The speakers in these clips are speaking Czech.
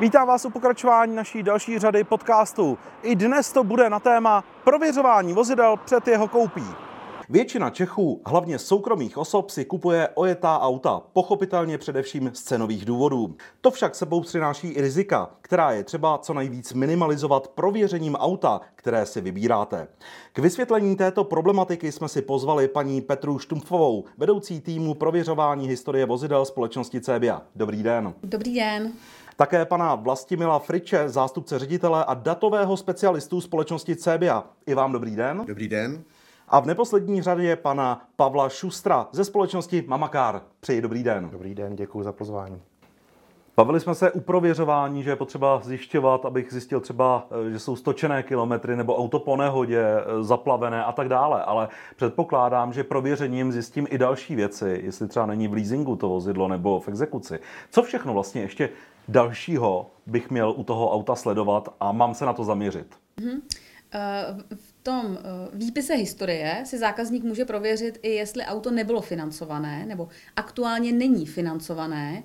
Vítám vás u pokračování naší další řady podcastů. I dnes to bude na téma prověřování vozidel před jeho koupí. Většina Čechů, hlavně soukromých osob, si kupuje ojetá auta, pochopitelně především z cenových důvodů. To však sebou přináší i rizika, která je třeba co nejvíc minimalizovat prověřením auta, které si vybíráte. K vysvětlení této problematiky jsme si pozvali paní Petru Štumfovou, vedoucí týmu prověřování historie vozidel společnosti Cebia. Dobrý den. Dobrý den. Také pana Vlastimila Friče, zástupce ředitele a datového specialistu společnosti Cebia. I vám dobrý den. Dobrý den. A v neposlední řadě pana Pavla Šustra ze společnosti Mamakar. Přeji dobrý den. Dobrý den, děkuji za pozvání. Bavili jsme se u prověřování, že je potřeba zjišťovat, abych zjistil třeba, eh, že jsou stočené kilometry nebo auto po nehodě, eh, zaplavené a tak dále. Ale předpokládám, že prověřením zjistím i další věci, jestli třeba není v leasingu to vozidlo nebo v exekuci. Co všechno vlastně ještě dalšího bych měl u toho auta sledovat a mám se na to zaměřit? Mm-hmm. V tom výpise historie si zákazník může prověřit i jestli auto nebylo financované nebo aktuálně není financované.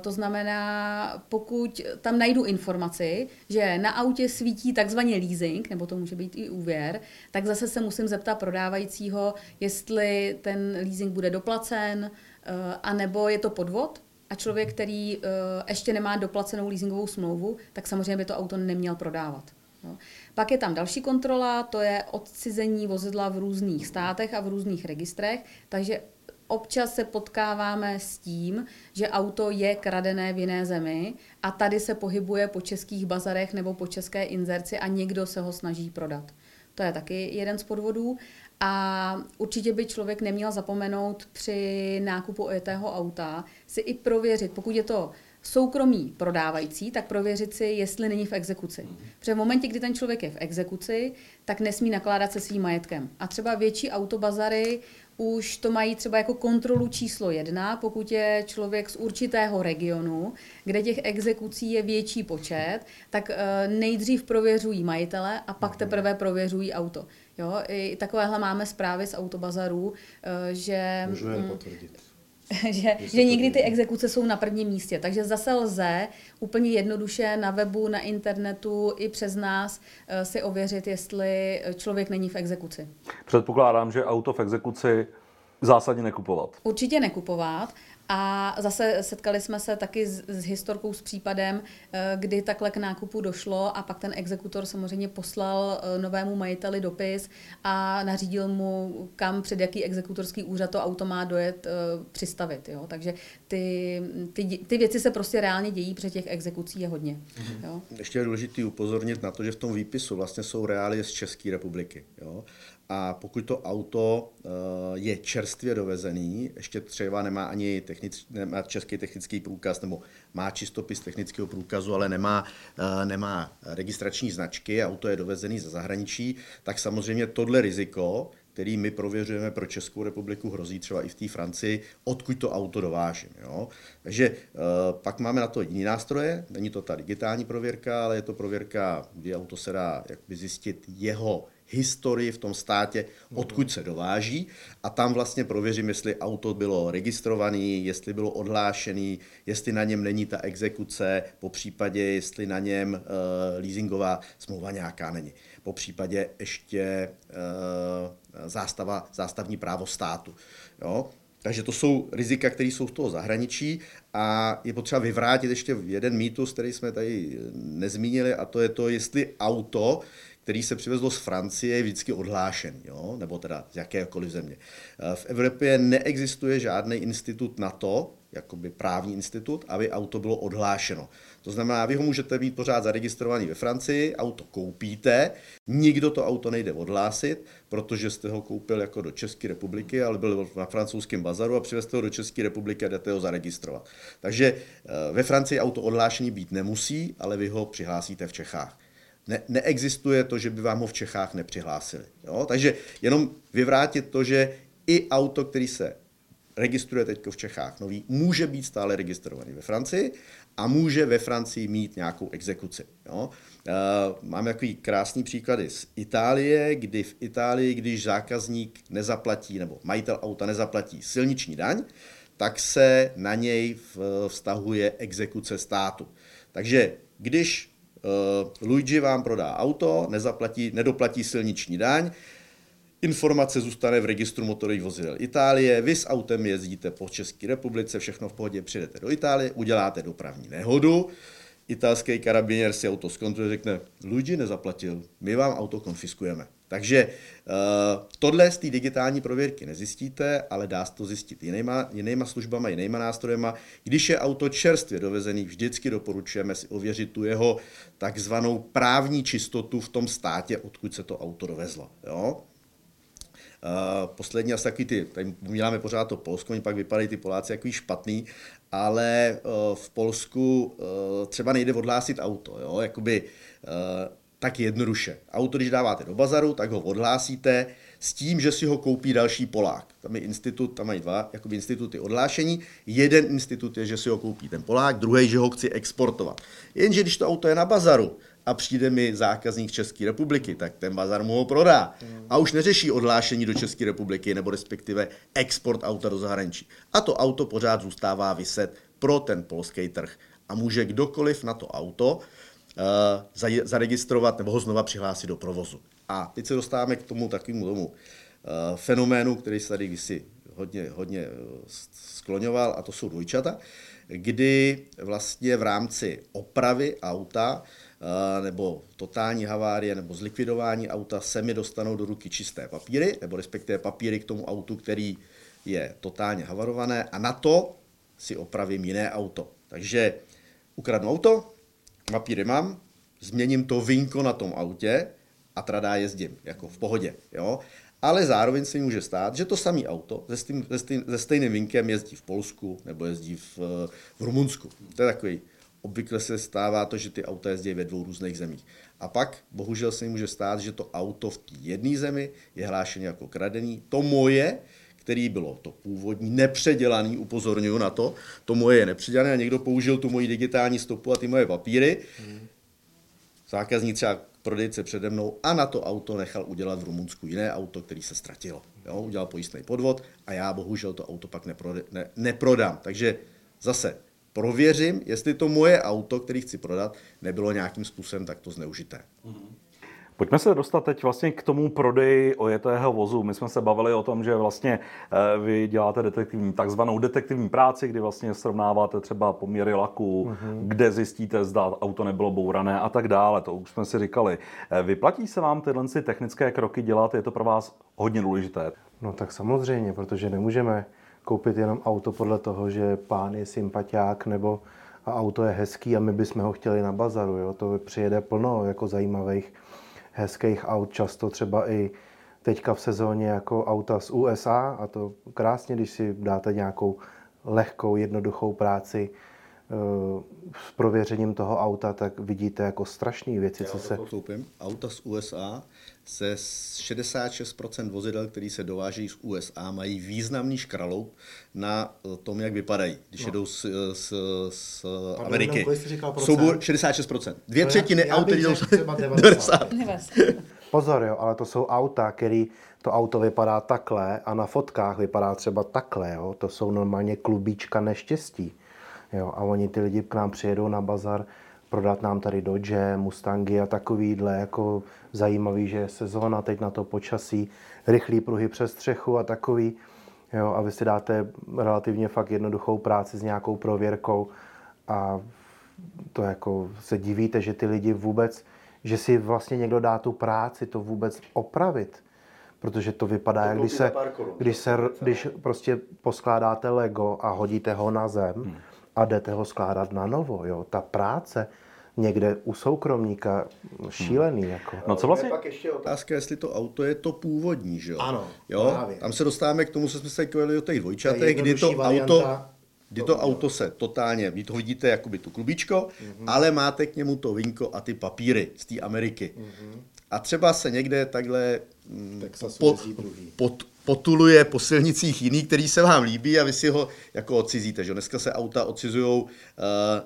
To znamená, pokud tam najdu informaci, že na autě svítí takzvaný leasing, nebo to může být i úvěr, tak zase se musím zeptat prodávajícího, jestli ten leasing bude doplacen, anebo je to podvod, a člověk, který uh, ještě nemá doplacenou leasingovou smlouvu, tak samozřejmě by to auto neměl prodávat. Jo. Pak je tam další kontrola, to je odcizení vozidla v různých státech a v různých registrech, takže občas se potkáváme s tím, že auto je kradené v jiné zemi a tady se pohybuje po českých bazarech nebo po české inzerci a někdo se ho snaží prodat. To je taky jeden z podvodů. A určitě by člověk neměl zapomenout při nákupu ojetého auta si i prověřit, pokud je to soukromý prodávající, tak prověřit si, jestli není v exekuci. Protože v momentě, kdy ten člověk je v exekuci, tak nesmí nakládat se svým majetkem. A třeba větší autobazary už to mají třeba jako kontrolu číslo jedna, pokud je člověk z určitého regionu, kde těch exekucí je větší počet, tak eh, nejdřív prověřují majitele a pak teprve prověřují auto. Jo, i takovéhle máme zprávy z autobazarů, eh, že... Můžu jen potvrdit. že, že někdy ty exekuce jsou na prvním místě. Takže zase lze úplně jednoduše na webu, na internetu i přes nás eh, si ověřit, jestli člověk není v exekuci. Předpokládám, že auto v exekuci zásadně nekupovat. Určitě nekupovat. A zase setkali jsme se taky s, s historkou s případem, eh, kdy takhle k nákupu došlo a pak ten exekutor samozřejmě poslal eh, novému majiteli dopis a nařídil mu, kam před jaký exekutorský úřad to auto má dojet eh, přistavit. Jo? Takže ty, ty, ty věci se prostě reálně dějí, protože těch exekucí je hodně. Mhm. Jo? Ještě je důležité upozornit na to, že v tom výpisu vlastně jsou reálie z České republiky. Jo? A pokud to auto uh, je čerstvě dovezený, ještě třeba nemá ani technic, nemá český technický průkaz, nebo má čistopis technického průkazu, ale nemá, uh, nemá registrační značky, auto je dovezený ze zahraničí, tak samozřejmě tohle riziko, který my prověřujeme pro Českou republiku, hrozí třeba i v té Francii, odkud to auto dovážím. Jo? Takže uh, pak máme na to jiný nástroje, není to ta digitální prověrka, ale je to prověrka, kdy auto se dá jakby zjistit jeho historii v tom státě, odkud se dováží a tam vlastně prověřím, jestli auto bylo registrované, jestli bylo odhlášený, jestli na něm není ta exekuce, po případě, jestli na něm uh, leasingová smlouva nějaká není. Po případě ještě uh, zástava, zástavní právo státu. Jo? Takže to jsou rizika, které jsou z toho zahraničí a je potřeba vyvrátit ještě jeden mýtus, který jsme tady nezmínili a to je to, jestli auto který se přivezlo z Francie, je vždycky odhlášen, jo? nebo teda z jakékoliv země. Eh, v Evropě neexistuje žádný institut na to, jakoby právní institut, aby auto bylo odhlášeno. To znamená, vy ho můžete být pořád zaregistrovaný ve Francii, auto koupíte, nikdo to auto nejde odhlásit, protože jste ho koupil jako do České republiky, ale byl na francouzském bazaru a přivezte ho do České republiky a jdete ho zaregistrovat. Takže eh, ve Francii auto odhlášení být nemusí, ale vy ho přihlásíte v Čechách ne, neexistuje to, že by vám ho v Čechách nepřihlásili. Jo? Takže jenom vyvrátit to, že i auto, který se registruje teď v Čechách nový, může být stále registrovaný ve Francii a může ve Francii mít nějakou exekuci. Jo? E, máme takový krásný příklady z Itálie, kdy v Itálii, když zákazník nezaplatí nebo majitel auta nezaplatí silniční daň, tak se na něj vztahuje exekuce státu. Takže když Luigi vám prodá auto, nezaplatí, nedoplatí silniční daň, Informace zůstane v registru motorových vozidel Itálie, vy s autem jezdíte po České republice, všechno v pohodě, přijdete do Itálie, uděláte dopravní nehodu, italský karabinier si auto zkontroluje, řekne, Luigi nezaplatil, my vám auto konfiskujeme. Takže uh, tohle z té digitální prověrky nezjistíte, ale dá se to zjistit jinýma, jinýma službama, jinýma nástrojema. Když je auto čerstvě dovezený, vždycky doporučujeme si ověřit tu jeho takzvanou právní čistotu v tom státě, odkud se to auto dovezlo. Jo? Uh, poslední asi takový ty, tady umíláme pořád to Polsko, oni pak vypadají ty Poláci jako špatný, ale uh, v Polsku uh, třeba nejde odhlásit auto, jo, jakoby tak jednoduše. Auto, když dáváte do bazaru, tak ho odhlásíte s tím, že si ho koupí další Polák. Tam je institut, tam mají dva jakoby instituty odhlášení. Jeden institut je, že si ho koupí ten Polák, druhý, že ho chci exportovat. Jenže když to auto je na bazaru a přijde mi zákazník České republiky, tak ten bazar mu ho prodá. A už neřeší odhlášení do České republiky, nebo respektive export auta do zahraničí. A to auto pořád zůstává vyset pro ten polský trh. A může kdokoliv na to auto zaregistrovat nebo ho znova přihlásit do provozu. A teď se dostáváme k tomu takovému tomu uh, fenoménu, který se tady kdysi hodně, hodně eh, skloňoval, a to jsou dvojčata, kdy vlastně v rámci opravy auta nebo totální havárie nebo zlikvidování auta se mi dostanou do ruky čisté papíry, nebo respektive papíry k tomu autu, který je totálně havarované a na to si opravím jiné auto. Takže ukradnu auto, papíry mám, změním to vinko na tom autě a tradá jezdím, jako v pohodě. Jo? Ale zároveň se může stát, že to samé auto se, stým, se, stým, se stejným vinkem jezdí v Polsku nebo jezdí v, v Rumunsku. To je takový obvykle se stává to, že ty auta jezdí ve dvou různých zemích. A pak bohužel se může stát, že to auto v té jedné zemi je hlášené jako kradený. To moje, který bylo to původní, nepředělaný, upozorňuji na to, to moje je nepředělané a někdo použil tu moji digitální stopu a ty moje papíry. Hmm. Zákazník třeba prodejce přede mnou a na to auto nechal udělat v Rumunsku jiné auto, který se ztratilo. Jo, udělal pojistný podvod a já bohužel to auto pak neprode, ne, neprodám. Takže zase prověřím, jestli to moje auto, který chci prodat, nebylo nějakým způsobem takto zneužité. Pojďme se dostat teď vlastně k tomu prodeji ojetého vozu. My jsme se bavili o tom, že vlastně eh, vy děláte detektivní, takzvanou detektivní práci, kdy vlastně srovnáváte třeba poměry laku, mm-hmm. kde zjistíte, zda auto nebylo bourané a tak dále. To už jsme si říkali. Eh, vyplatí se vám tyhle technické kroky dělat? Je to pro vás hodně důležité? No tak samozřejmě, protože nemůžeme koupit jenom auto podle toho, že pán je sympatiák nebo a auto je hezký a my bychom ho chtěli na bazaru. Jo? To přijede plno jako zajímavých, hezkých aut, často třeba i teďka v sezóně jako auta z USA a to krásně, když si dáte nějakou lehkou, jednoduchou práci, s prověřením toho auta, tak vidíte jako strašné věci, Já co se... Koupím. Auta z USA se 66% vozidel, který se dováží z USA, mají významný škraloup na eh, tom, jak vypadají, když no. jedou z, z, z Pardon, Ameriky. Soubor 66%. Dvě no třetiny aut, jdou 90. 90. Pozor, jo, ale to jsou auta, které to auto vypadá takhle a na fotkách vypadá třeba takhle. Jo. To jsou normálně klubíčka neštěstí. Jo, a oni ty lidi k nám přijedou na bazar, prodat nám tady Dodge, Mustangy a takovýhle jako zajímavý, že je sezóna, teď na to počasí, rychlý pruhy přes střechu a takový. Jo, a vy si dáte relativně fakt jednoduchou práci s nějakou prověrkou a to jako se divíte, že ty lidi vůbec, že si vlastně někdo dá tu práci to vůbec opravit. Protože to vypadá, to jak když se, když se, když prostě poskládáte Lego a hodíte ho na zem, hmm a jdete ho skládat na novo. Jo? Ta práce někde u soukromníka šílený. Hmm. Jako. No co vlastně? Pak ještě otázka, jestli to auto je to původní, že jo? Ano, jo? Právě. Tam se dostáváme k tomu, co jsme se kvali o těch dvojčatech, kdy to varianta, auto, kdy to auto se totálně, vy to vidíte jakoby tu klubičko, mm-hmm. ale máte k němu to vinko a ty papíry z té Ameriky. Mm-hmm. A třeba se někde takhle mm, po, pod, potuluje po silnicích jiný, který se vám líbí a vy si ho jako odcizíte. Že? Dneska se auta odcizují uh,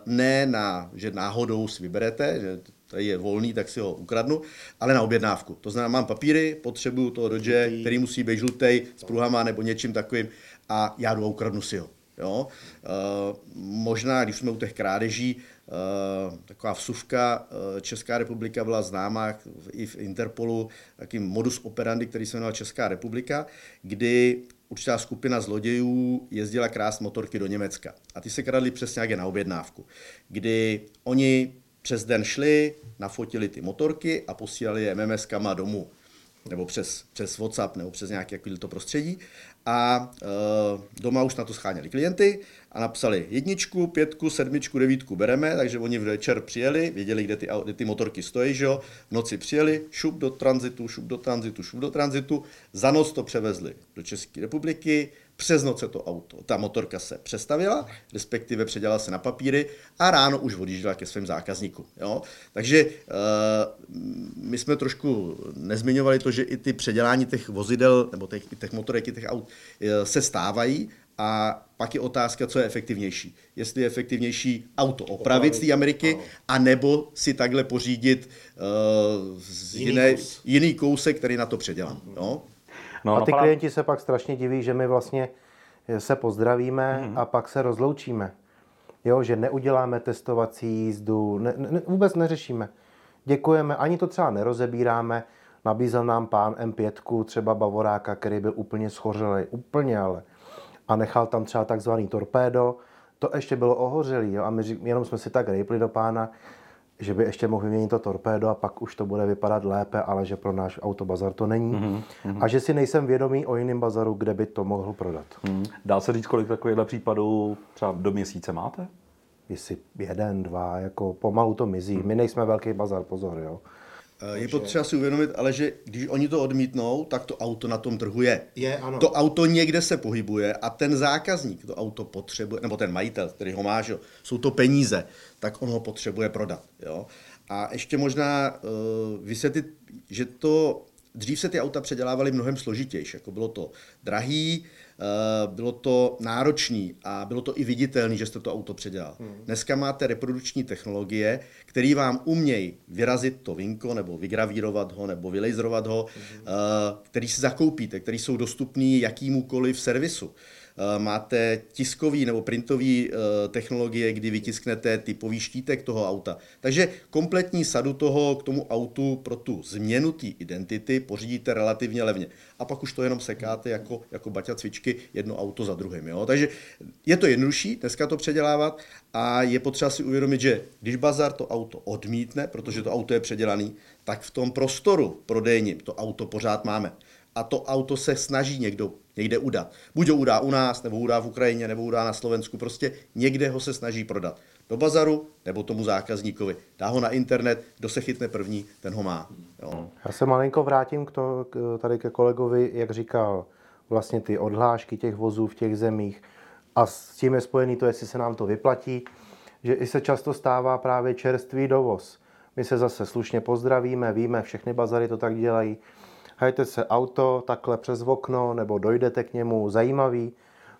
ne na, že náhodou si vyberete, že tady je volný, tak si ho ukradnu, ale na objednávku. To znamená, mám papíry, potřebuju toho Dodge, který musí být žlutý s pruhama nebo něčím takovým a já jdu a ukradnu si ho. Jo? Uh, možná, když jsme u těch krádeží, taková vsuvka. Česká republika byla známá i v Interpolu takým modus operandi, který se jmenoval Česká republika, kdy určitá skupina zlodějů jezdila krást motorky do Německa. A ty se kradly přesně jak je na objednávku, kdy oni přes den šli, nafotili ty motorky a posílali je MMS-kama domů nebo přes, přes WhatsApp, nebo přes nějaké to prostředí. A e, doma už na to scháněli klienty a napsali jedničku, pětku, sedmičku, devítku bereme, takže oni v večer přijeli, věděli, kde ty, kde ty motorky stojí, že jo? v noci přijeli, šup do tranzitu, šup do tranzitu, šup do tranzitu, za noc to převezli do České republiky, přes noc se to auto, ta motorka se přestavila, respektive předělala se na papíry a ráno už odjížděla ke svým zákazníkům. Jo? Takže uh, my jsme trošku nezmiňovali to, že i ty předělání těch vozidel nebo těch, těch motorek, těch aut uh, se stávají, a pak je otázka, co je efektivnější. Jestli je efektivnější auto opravit z té Ameriky, a nebo si takhle pořídit uh, z jiný, jiné, kous. jiný kousek, který na to předělám. Jo? No, a ty napadá... klienti se pak strašně diví, že my vlastně se pozdravíme hmm. a pak se rozloučíme. Jo, že neuděláme testovací jízdu, ne, ne, vůbec neřešíme. Děkujeme, ani to třeba nerozebíráme. Nabízel nám pán M5, třeba Bavoráka, který byl úplně schořelý, úplně ale. A nechal tam třeba takzvaný torpédo, to ještě bylo ohořelý, jo? a my jenom jsme si tak rejpli do pána, že by ještě mohl vyměnit to torpédo a pak už to bude vypadat lépe, ale že pro náš autobazar to není. Mm-hmm. A že si nejsem vědomý o jiném bazaru, kde by to mohl prodat. Mm. Dá se říct, kolik takovýchhle případů třeba do měsíce máte? Jestli jeden, dva, jako pomalu to mizí. Mm. My nejsme velký bazar, pozor, jo. Eh, je potřeba si uvědomit, ale že když oni to odmítnou, tak to auto na tom trhu je. Je, ano. To auto někde se pohybuje a ten zákazník to auto potřebuje, nebo ten majitel, který ho má, že, jsou to peníze, tak on ho potřebuje prodat. Jo? A ještě možná uh, vysvětlit, že to dřív se ty auta předělávaly mnohem složitější. Jako bylo to drahý, Eh, bylo to náročný a bylo to i viditelný, že jste to auto předělal. Hmm. Dneska máte reprodukční technologie, které vám umějí vyrazit to vinko, nebo vygravírovat ho, nebo vylejzrovat ho, hmm. který si zakoupíte, který jsou dostupný jakýmukoliv servisu. Eh, máte tiskový nebo printový eh, technologie, kdy vytisknete typový štítek toho auta. Takže kompletní sadu toho k tomu autu pro tu změnu té identity pořídíte relativně levně. A pak už to jenom sekáte jako, jako baťa cvičky jedno auto za druhým. Jo? Takže je to jednodušší dneska to předělávat a je potřeba si uvědomit, že když bazar to auto odmítne, protože to auto je předělaný, tak v tom prostoru prodejním to auto pořád máme a to auto se snaží někdo někde udat. Buď ho udá u nás, nebo udá v Ukrajině, nebo udá na Slovensku, prostě někde ho se snaží prodat. Do bazaru, nebo tomu zákazníkovi. Dá ho na internet, kdo se chytne první, ten ho má. Jo. Já se malinko vrátím k to, tady ke kolegovi, jak říkal, vlastně ty odhlášky těch vozů v těch zemích a s tím je spojený to, jestli se nám to vyplatí, že i se často stává právě čerstvý dovoz. My se zase slušně pozdravíme, víme, všechny bazary to tak dělají, hajte se auto takhle přes okno, nebo dojdete k němu, zajímavý.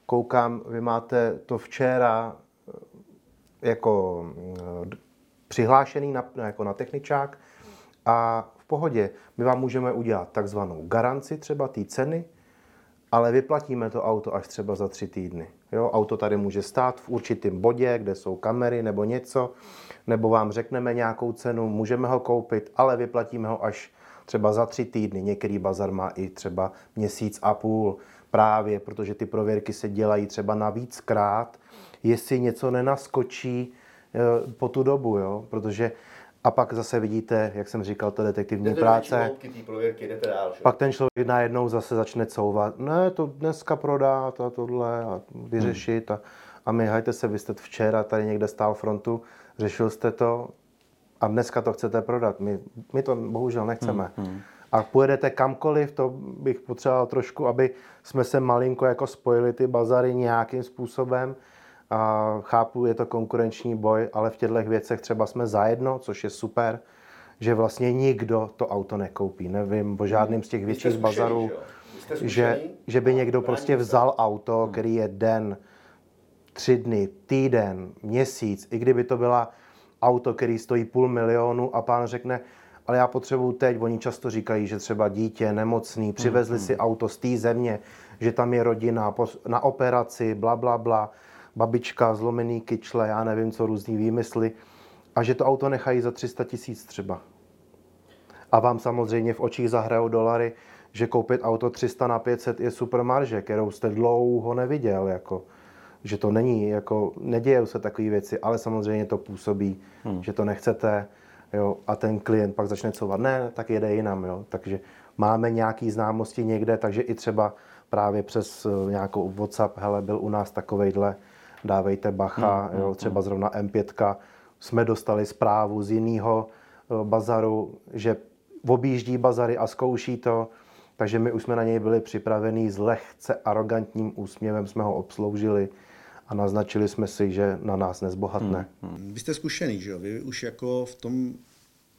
Koukám, vy máte to včera eh, jako eh, přihlášený na, jako na techničák a v pohodě. My vám můžeme udělat takzvanou garanci třeba té ceny, ale vyplatíme to auto až třeba za tři týdny. Jo, auto tady může stát v určitém bodě, kde jsou kamery nebo něco, nebo vám řekneme nějakou cenu, můžeme ho koupit, ale vyplatíme ho až třeba za tři týdny. Některý bazar má i třeba měsíc a půl právě, protože ty prověrky se dělají třeba na víckrát, jestli něco nenaskočí eh, po tu dobu, jo? protože a pak zase vidíte, jak jsem říkal, to detektivní jdete práce. prověrky, jdete dál, Pak ten člověk najednou zase začne couvat. Ne, to dneska prodát a tohle a vyřešit. A, a my, hajte se, vy jste včera tady někde stál frontu, řešil jste to, a dneska to chcete prodat. My, my to bohužel nechceme. Hmm, hmm. A pojedete kamkoliv, to bych potřeboval trošku, aby jsme se malinko jako spojili ty bazary nějakým způsobem. A chápu, je to konkurenční boj, ale v těchto věcech třeba jsme zajedno, což je super, že vlastně nikdo to auto nekoupí. Nevím o žádným z těch větších bazarů, že, že by někdo prostě vzal auto, hmm. který je den, tři dny, týden, měsíc, i kdyby to byla auto, který stojí půl milionu a pán řekne, ale já potřebuju teď, oni často říkají, že třeba dítě, nemocný, přivezli mm, si auto z té země, že tam je rodina na operaci, bla, bla, bla, babička, zlomený kyčle, já nevím co, různý výmysly. a že to auto nechají za 300 tisíc třeba. A vám samozřejmě v očích zahrajou dolary, že koupit auto 300 na 500 je super marže, kterou jste dlouho neviděl. Jako, že to není, jako, nedějou se takové věci, ale samozřejmě to působí, hmm. že to nechcete jo, a ten klient pak začne couvat, ne, tak jede jinam. Jo. Takže máme nějaký známosti někde, takže i třeba právě přes eh, nějakou WhatsApp, hele, byl u nás takovejhle, dávejte bacha, hmm, jo, hmm, třeba hmm. zrovna M5, jsme dostali zprávu z jiného eh, bazaru, že objíždí bazary a zkouší to, takže my už jsme na něj byli připravení s lehce arrogantním úsměvem, jsme ho obsloužili a naznačili jsme si, že na nás nezbohatne. Hmm, hmm. Vy jste zkušený, že jo? Vy už jako v tom,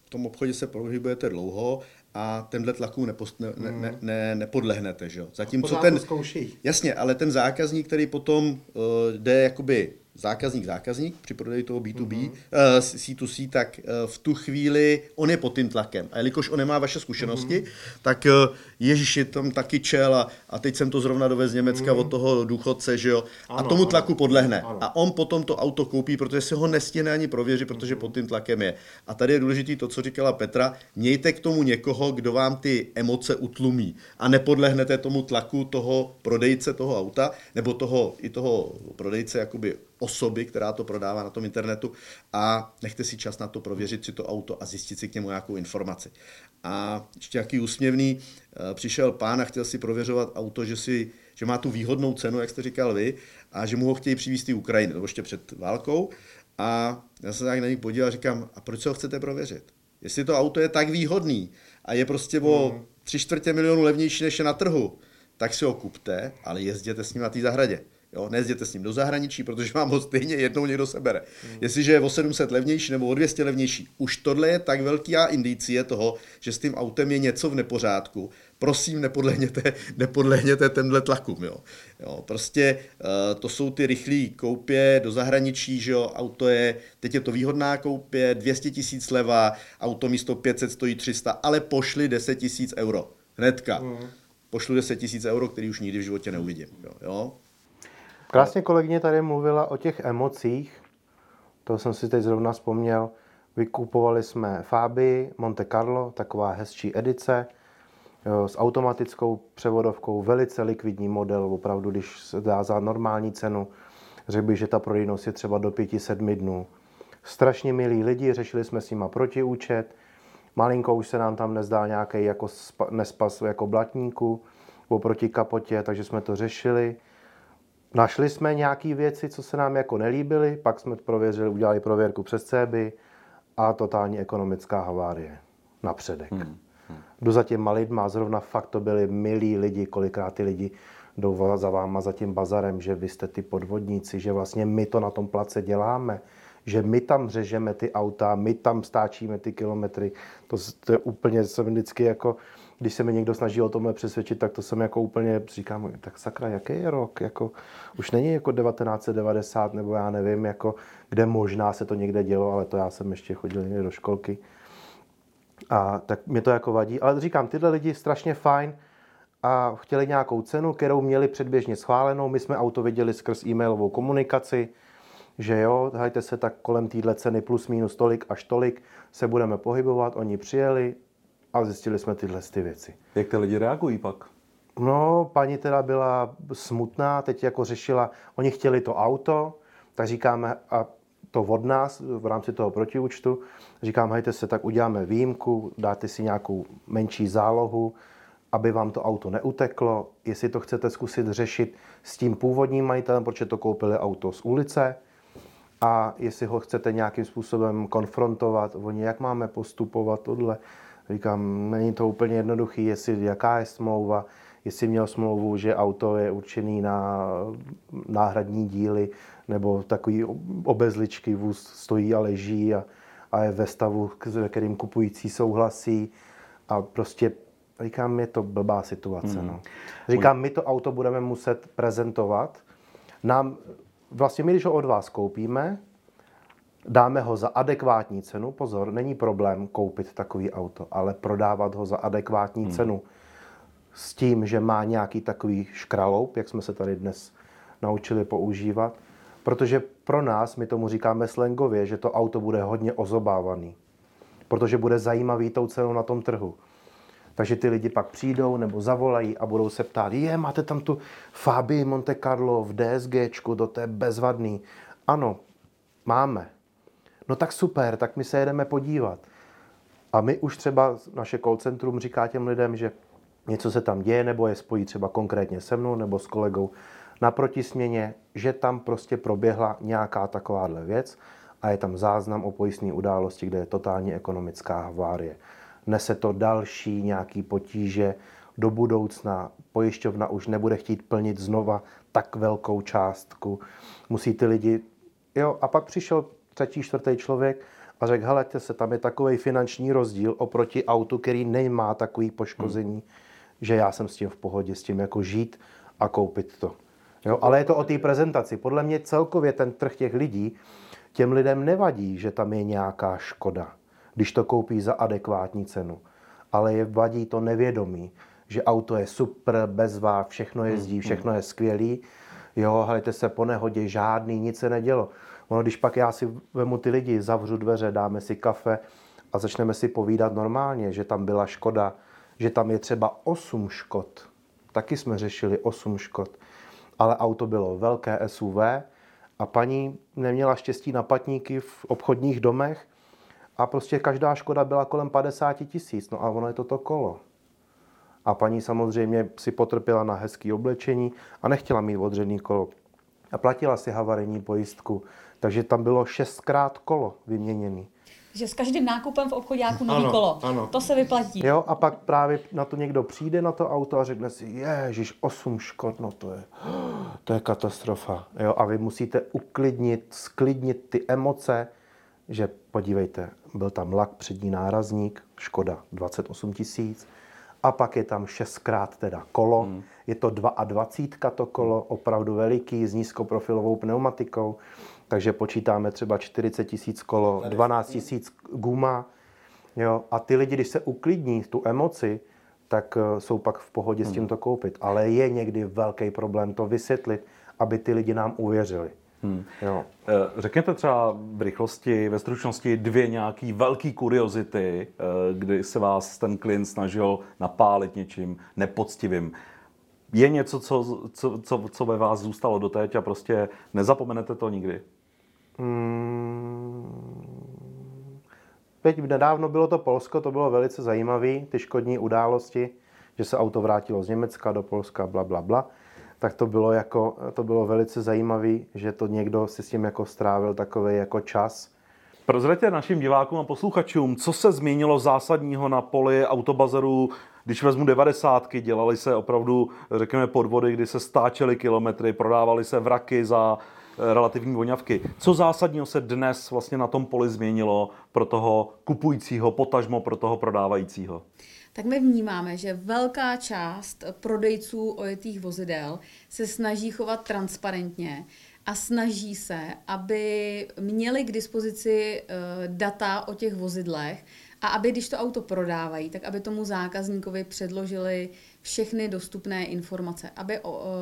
v tom obchodě se pohybujete dlouho a tenhle tlaku nepost, ne, ne, ne, ne, nepodlehnete, že jo? Zatímco ten... Zkouší. Jasně, ale ten zákazník, který potom uh, jde jakoby zákazník zákazník při prodeji toho B2B, mm-hmm. uh, C2C, tak uh, v tu chvíli on je pod tím tlakem. A jelikož on nemá vaše zkušenosti, mm-hmm. tak uh, Ježíš je tam taky čel a, a teď jsem to zrovna dovez z Německa mm-hmm. od toho důchodce, že jo, ano, a tomu tlaku podlehne. Ano. A on potom to auto koupí, protože se ho nestihne ani prověřit, protože mm-hmm. pod tím tlakem je. A tady je důležité to, co říkala Petra, mějte k tomu někoho, kdo vám ty emoce utlumí a nepodlehnete tomu tlaku toho prodejce toho auta, nebo toho i toho prodejce jakoby osoby, která to prodává na tom internetu a nechte si čas na to prověřit si to auto a zjistit si k němu nějakou informaci. A ještě nějaký úsměvný, eh, přišel pán a chtěl si prověřovat auto, že, si, že má tu výhodnou cenu, jak jste říkal vy, a že mu ho chtějí přivést z Ukrajiny, to ještě před válkou. A já se tak na něj podíval a říkám, a proč se ho chcete prověřit? Jestli to auto je tak výhodný a je prostě o hmm. tři čtvrtě milionu levnější než je na trhu, tak si ho kupte, ale jezděte s ním na té zahradě. Jo, nezděte s ním do zahraničí, protože vám ho stejně jednou někdo sebere. Mm. Jestliže je o 700 levnější nebo o 200 levnější, už tohle je tak velká indicie toho, že s tím autem je něco v nepořádku. Prosím, nepodlehněte, nepodlehněte tenhle tlakům. Jo. Jo, prostě uh, to jsou ty rychlé koupě do zahraničí, že jo, auto je, teď je to výhodná koupě, 200 tisíc leva, auto místo 500 stojí 300, ale pošli 10 tisíc euro. Hnedka. Mm. Pošlu 10 tisíc euro, který už nikdy v životě neuvidím. Jo, jo? Krásně kolegyně tady mluvila o těch emocích. To jsem si teď zrovna vzpomněl. Vykupovali jsme Fabii Monte Carlo, taková hezčí edice, jo, s automatickou převodovkou, velice likvidní model, opravdu, když se dá za normální cenu, řekl bych, že ta prodejnost je třeba do 5-7 dnů. Strašně milí lidi, řešili jsme s nima protiúčet, malinko už se nám tam nezdá nějaký jako nespas jako blatníku oproti kapotě, takže jsme to řešili. Našli jsme nějaké věci, co se nám jako nelíbily, pak jsme prověřili, udělali prověrku přes CEBY a totální ekonomická havárie na předek. Hmm. Hmm. Jdu za těma lidma, zrovna fakt to byli milí lidi, kolikrát ty lidi jdou za váma za tím bazarem, že vy jste ty podvodníci, že vlastně my to na tom place děláme, že my tam řežeme ty auta, my tam stáčíme ty kilometry. To, to je úplně, jsem vždycky jako, když se mi někdo snaží o tomhle přesvědčit, tak to jsem jako úplně říkám, tak sakra, jaký je rok? Jako, už není jako 1990 nebo já nevím, jako, kde možná se to někde dělo, ale to já jsem ještě chodil někde do školky. A tak mě to jako vadí. Ale říkám, tyhle lidi strašně fajn a chtěli nějakou cenu, kterou měli předběžně schválenou. My jsme auto viděli skrz e-mailovou komunikaci, že jo, hajte se tak kolem téhle ceny plus minus tolik až tolik se budeme pohybovat. Oni přijeli, a zjistili jsme tyhle ty věci. Jak ty lidi reagují pak? No, paní teda byla smutná, teď jako řešila, oni chtěli to auto, tak říkáme, a to od nás v rámci toho protiúčtu, říkám, hejte se, tak uděláme výjimku, dáte si nějakou menší zálohu, aby vám to auto neuteklo, jestli to chcete zkusit řešit s tím původním majitelem, protože to koupili auto z ulice, a jestli ho chcete nějakým způsobem konfrontovat, oni jak máme postupovat, tohle. Říkám, není to úplně jednoduchý, jestli jaká je smlouva, jestli měl smlouvu, že auto je určený na náhradní díly, nebo takový obezličky, vůz stojí a leží a, a je ve stavu, ve kterým kupující souhlasí. A prostě říkám, je to blbá situace. Hmm. No. Říkám, my to auto budeme muset prezentovat. Nám, vlastně my, když ho od vás koupíme, dáme ho za adekvátní cenu, pozor, není problém koupit takový auto, ale prodávat ho za adekvátní hmm. cenu s tím, že má nějaký takový škraloup, jak jsme se tady dnes naučili používat, Protože pro nás, my tomu říkáme slangově, že to auto bude hodně ozobávaný. Protože bude zajímavý tou cenou na tom trhu. Takže ty lidi pak přijdou nebo zavolají a budou se ptát, je, máte tam tu Fabii Monte Carlo v DSGčku, to je bezvadný. Ano, máme. No tak super, tak my se jedeme podívat. A my už třeba, naše call centrum říká těm lidem, že něco se tam děje, nebo je spojí třeba konkrétně se mnou nebo s kolegou na protisměně, že tam prostě proběhla nějaká takováhle věc a je tam záznam o pojistné události, kde je totální ekonomická havárie. Nese to další nějaký potíže do budoucna. Pojišťovna už nebude chtít plnit znova tak velkou částku. Musí ty lidi... Jo, a pak přišel třetí, čtvrtý člověk a řekl, hele, se, tam je takový finanční rozdíl oproti autu, který nemá takový poškození, hmm. že já jsem s tím v pohodě, s tím jako žít a koupit to. Jo, ale je to o té prezentaci. Podle mě celkově ten trh těch lidí, těm lidem nevadí, že tam je nějaká škoda, když to koupí za adekvátní cenu. Ale je vadí to nevědomí, že auto je super, bezvá, všechno jezdí, hmm, všechno je skvělý. Jo, hledajte se po nehodě, žádný, nic se nedělo. Ono, když pak já si vemu ty lidi, zavřu dveře, dáme si kafe a začneme si povídat normálně, že tam byla škoda, že tam je třeba 8 škod. Taky jsme řešili 8 škod. Ale auto bylo velké SUV a paní neměla štěstí na patníky v obchodních domech a prostě každá škoda byla kolem 50 tisíc. No a ono je to to kolo. A paní samozřejmě si potrpěla na hezký oblečení a nechtěla mít odředný kolo. A platila si havarijní pojistku. Takže tam bylo šestkrát kolo vyměněný. Že s každým nákupem v obchodáku nový ano, kolo. Ano. To se vyplatí. Jo, a pak právě na to někdo přijde na to auto a řekne si, ježiš, 8 škod, no to je, to je katastrofa. Jo, a vy musíte uklidnit, sklidnit ty emoce, že podívejte, byl tam lak, přední nárazník, škoda 28 tisíc, a pak je tam šestkrát teda kolo. Hmm. Je to 22 to kolo, opravdu veliký, s nízkoprofilovou pneumatikou takže počítáme třeba 40 tisíc kolo, 12 tisíc guma. Jo? A ty lidi, když se uklidní tu emoci, tak eh, jsou pak v pohodě s tím to koupit. Ale je někdy velký problém to vysvětlit, aby ty lidi nám uvěřili. Hmm. Jo. Eh, řekněte třeba v rychlosti, ve stručnosti dvě nějaký velký kuriozity, eh, kdy se vás ten klient snažil napálit něčím nepoctivým. Je něco, co, co, co, co ve vás zůstalo doteď a prostě nezapomenete to nikdy? Hmm. Teď nedávno bylo to Polsko, to bylo velice zajímavé, ty škodní události, že se auto vrátilo z Německa do Polska, bla, bla, bla. Tak to bylo, jako, to bylo velice zajímavé, že to někdo si s tím jako strávil takový jako čas. Prozraďte našim divákům a posluchačům, co se změnilo zásadního na poli autobazaru, když vezmu devadesátky, dělali se opravdu, řekněme, podvody, kdy se stáčely kilometry, prodávaly se vraky za relativní voňavky. Co zásadního se dnes vlastně na tom poli změnilo pro toho kupujícího, potažmo pro toho prodávajícího? tak my vnímáme, že velká část prodejců ojetých vozidel se snaží chovat transparentně a snaží se, aby měli k dispozici eh, data o těch vozidlech a aby, když to auto prodávají, tak aby tomu zákazníkovi předložili všechny dostupné informace, aby o,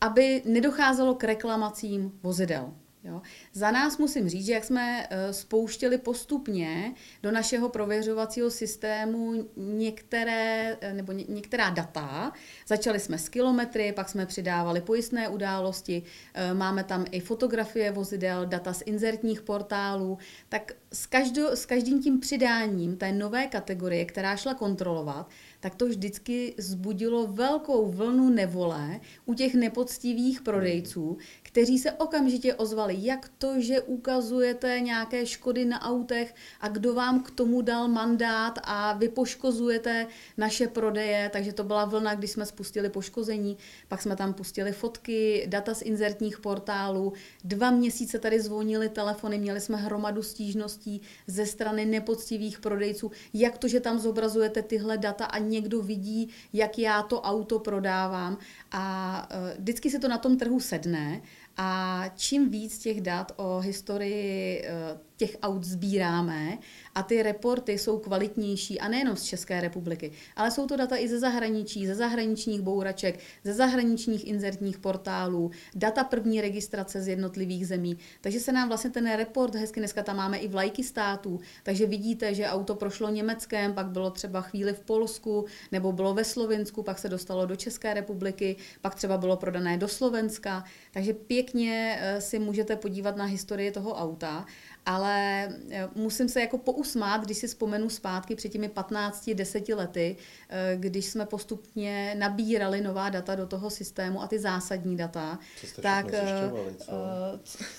aby nedocházelo k reklamacím vozidel. Jo. Za nás musím říct, že jak jsme eh, spouštěli postupně do našeho prověřovacího systému některé, eh, nebo některá data, začali jsme s kilometry, pak jsme přidávali pojistné události, eh, máme tam i fotografie vozidel, data z inzertních portálů, tak s, každo, s každým tím přidáním té nové kategorie, která šla kontrolovat, tak to vždycky zbudilo velkou vlnu nevole u těch nepoctivých prodejců, kteří se okamžitě ozvali, jak to, že ukazujete nějaké škody na autech a kdo vám k tomu dal mandát a vy poškozujete naše prodeje, takže to byla vlna, když jsme spustili poškození, pak jsme tam pustili fotky, data z inzertních portálů, dva měsíce tady zvonili telefony, měli jsme hromadu stížností ze strany nepoctivých prodejců, jak to, že tam zobrazujete tyhle data a někdo vidí, jak já to auto prodávám? A uh, vždycky se to na tom trhu sedne a čím víc těch dat o historii uh, těch aut sbíráme a ty reporty jsou kvalitnější a nejenom z České republiky, ale jsou to data i ze zahraničí, ze zahraničních bouraček, ze zahraničních inzertních portálů, data první registrace z jednotlivých zemí. Takže se nám vlastně ten report, hezky dneska tam máme i vlajky států, takže vidíte, že auto prošlo Německem, pak bylo třeba chvíli v Polsku, nebo bylo ve Slovensku, pak se dostalo do České republiky, pak třeba bylo prodané do Slovenska. Takže pěkně eh, si můžete podívat na historii toho auta ale eh, musím se jako pousmát, když si vzpomenu zpátky před těmi 15-10 lety, eh, když jsme postupně nabírali nová data do toho systému a ty zásadní data, co tak co?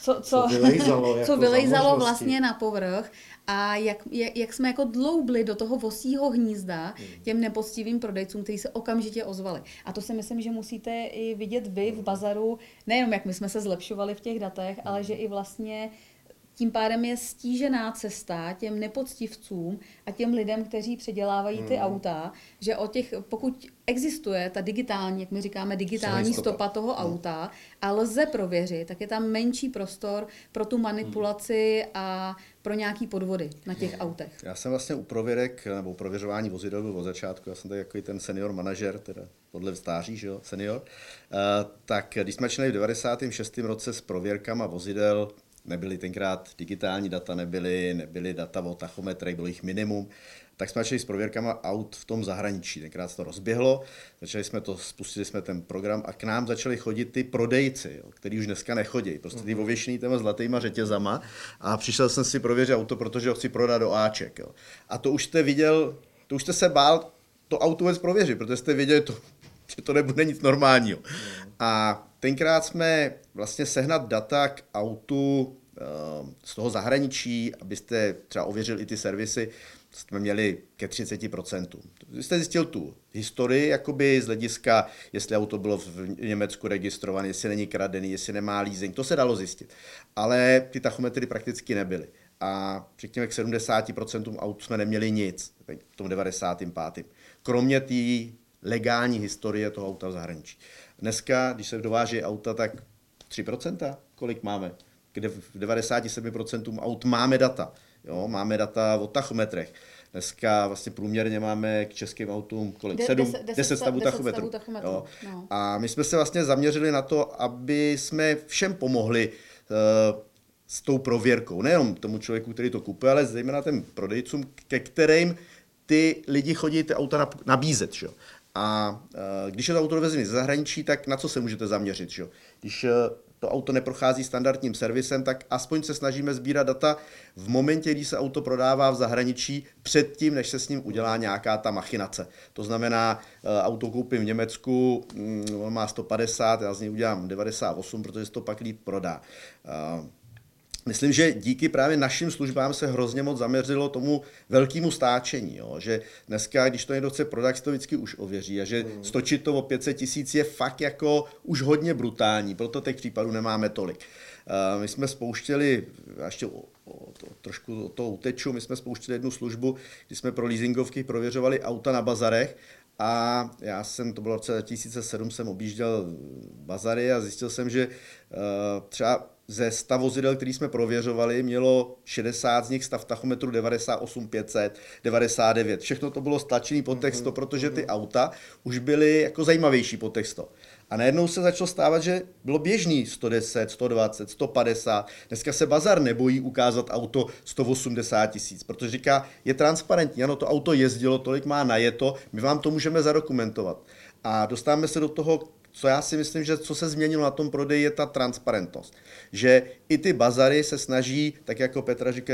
co, co, co vylejzalo, jako co vylejzalo vlastně na povrch a jak, jak, jak jsme jako dloubli do toho vosího hnízda hmm. těm nepoctivým prodejcům, kteří se okamžitě ozvali. A to si myslím, že musíte i vidět vy v bazaru, nejenom jak my jsme se zlepšovali v těch datech, ale že i vlastně tím pádem je stížená cesta těm nepoctivcům a těm lidem, kteří předělávají ty hmm. auta, že o těch, pokud existuje ta digitální, jak my říkáme, digitální stopa. stopa toho hmm. auta a lze prověřit, tak je tam menší prostor pro tu manipulaci hmm. a pro nějaký podvody na těch hmm. autech. Já jsem vlastně u prověrek nebo u prověřování vozidel byl od začátku, já jsem takový ten senior manažer, teda podle stáří, že jo, senior. Uh, tak když jsme začali v 96. roce s prověrkama vozidel, nebyly tenkrát digitální data, nebyly, nebyly data o tachometrech, bylo jich minimum, tak jsme začali s prověrkama aut v tom zahraničí. Tenkrát se to rozběhlo, začali jsme to, spustili jsme ten program a k nám začali chodit ty prodejci, jo, který už dneska nechodí. Prostě ty mhm. ověšený těma zlatýma řetězama a přišel jsem si prověřit auto, protože ho chci prodat do Aček. Jo. A to už jste viděl, to už jste se bál to auto vůbec prověřit, protože jste věděli, to, že to nebude nic normálního. Mhm. A tenkrát jsme vlastně sehnat data k autu eh, z toho zahraničí, abyste třeba ověřili i ty servisy, jsme měli ke 30%. Jste zjistil tu historii, jakoby z hlediska, jestli auto bylo v Německu registrované, jestli není kradený, jestli nemá leasing, to se dalo zjistit. Ale ty tachometry prakticky nebyly. A řekněme k 70% aut jsme neměli nic v tom 95. Kromě té legální historie toho auta v zahraničí. Dneska, když se dováží auta, tak 3%, kolik máme? Kde v 97% aut máme data. Jo, máme data o tachometrech. Dneska vlastně průměrně máme k českým autům kolik? De, 7, 10, 10 stavů tachometrů. Jo. No. A my jsme se vlastně zaměřili na to, aby jsme všem pomohli uh, s tou prověrkou. Nejenom tomu člověku, který to kupuje, ale zejména těm prodejcům, ke kterým ty lidi chodí ty auta nabízet. Že? A e, když je to auto dovezené ze zahraničí, tak na co se můžete zaměřit? Že? Když e, to auto neprochází standardním servisem, tak aspoň se snažíme sbírat data v momentě, kdy se auto prodává v zahraničí, předtím, než se s ním udělá nějaká ta machinace. To znamená, e, auto koupím v Německu, mm, on má 150, já z něj udělám 98, protože se to pak líp prodá. Myslím, že díky právě našim službám se hrozně moc zaměřilo tomu velkému stáčení, jo? že dneska, když to někdo chce prodat, to vždycky už ověří a že hmm. stočit to o 500 tisíc je fakt jako už hodně brutální, proto těch případů nemáme tolik. Uh, my jsme spouštěli, ještě o, o, to, trošku o to uteču, my jsme spouštěli jednu službu, kdy jsme pro leasingovky prověřovali auta na bazarech a já jsem, to bylo v roce 2007, jsem objížděl bazary a zjistil jsem, že uh, třeba ze 100 vozidel, který jsme prověřovali, mělo 60 z nich stav tachometru 98 500, 99. Všechno to bylo stlačený pod texto, mm-hmm. protože ty auta už byly jako zajímavější pod texto. A najednou se začalo stávat, že bylo běžný 110, 120, 150. Dneska se bazar nebojí ukázat auto 180 tisíc, protože říká, je transparentní, ano, to auto jezdilo, tolik má najeto, my vám to můžeme zadokumentovat. A dostáváme se do toho co já si myslím, že co se změnilo na tom prodeji, je ta transparentnost. Že i ty bazary se snaží, tak jako Petra říká,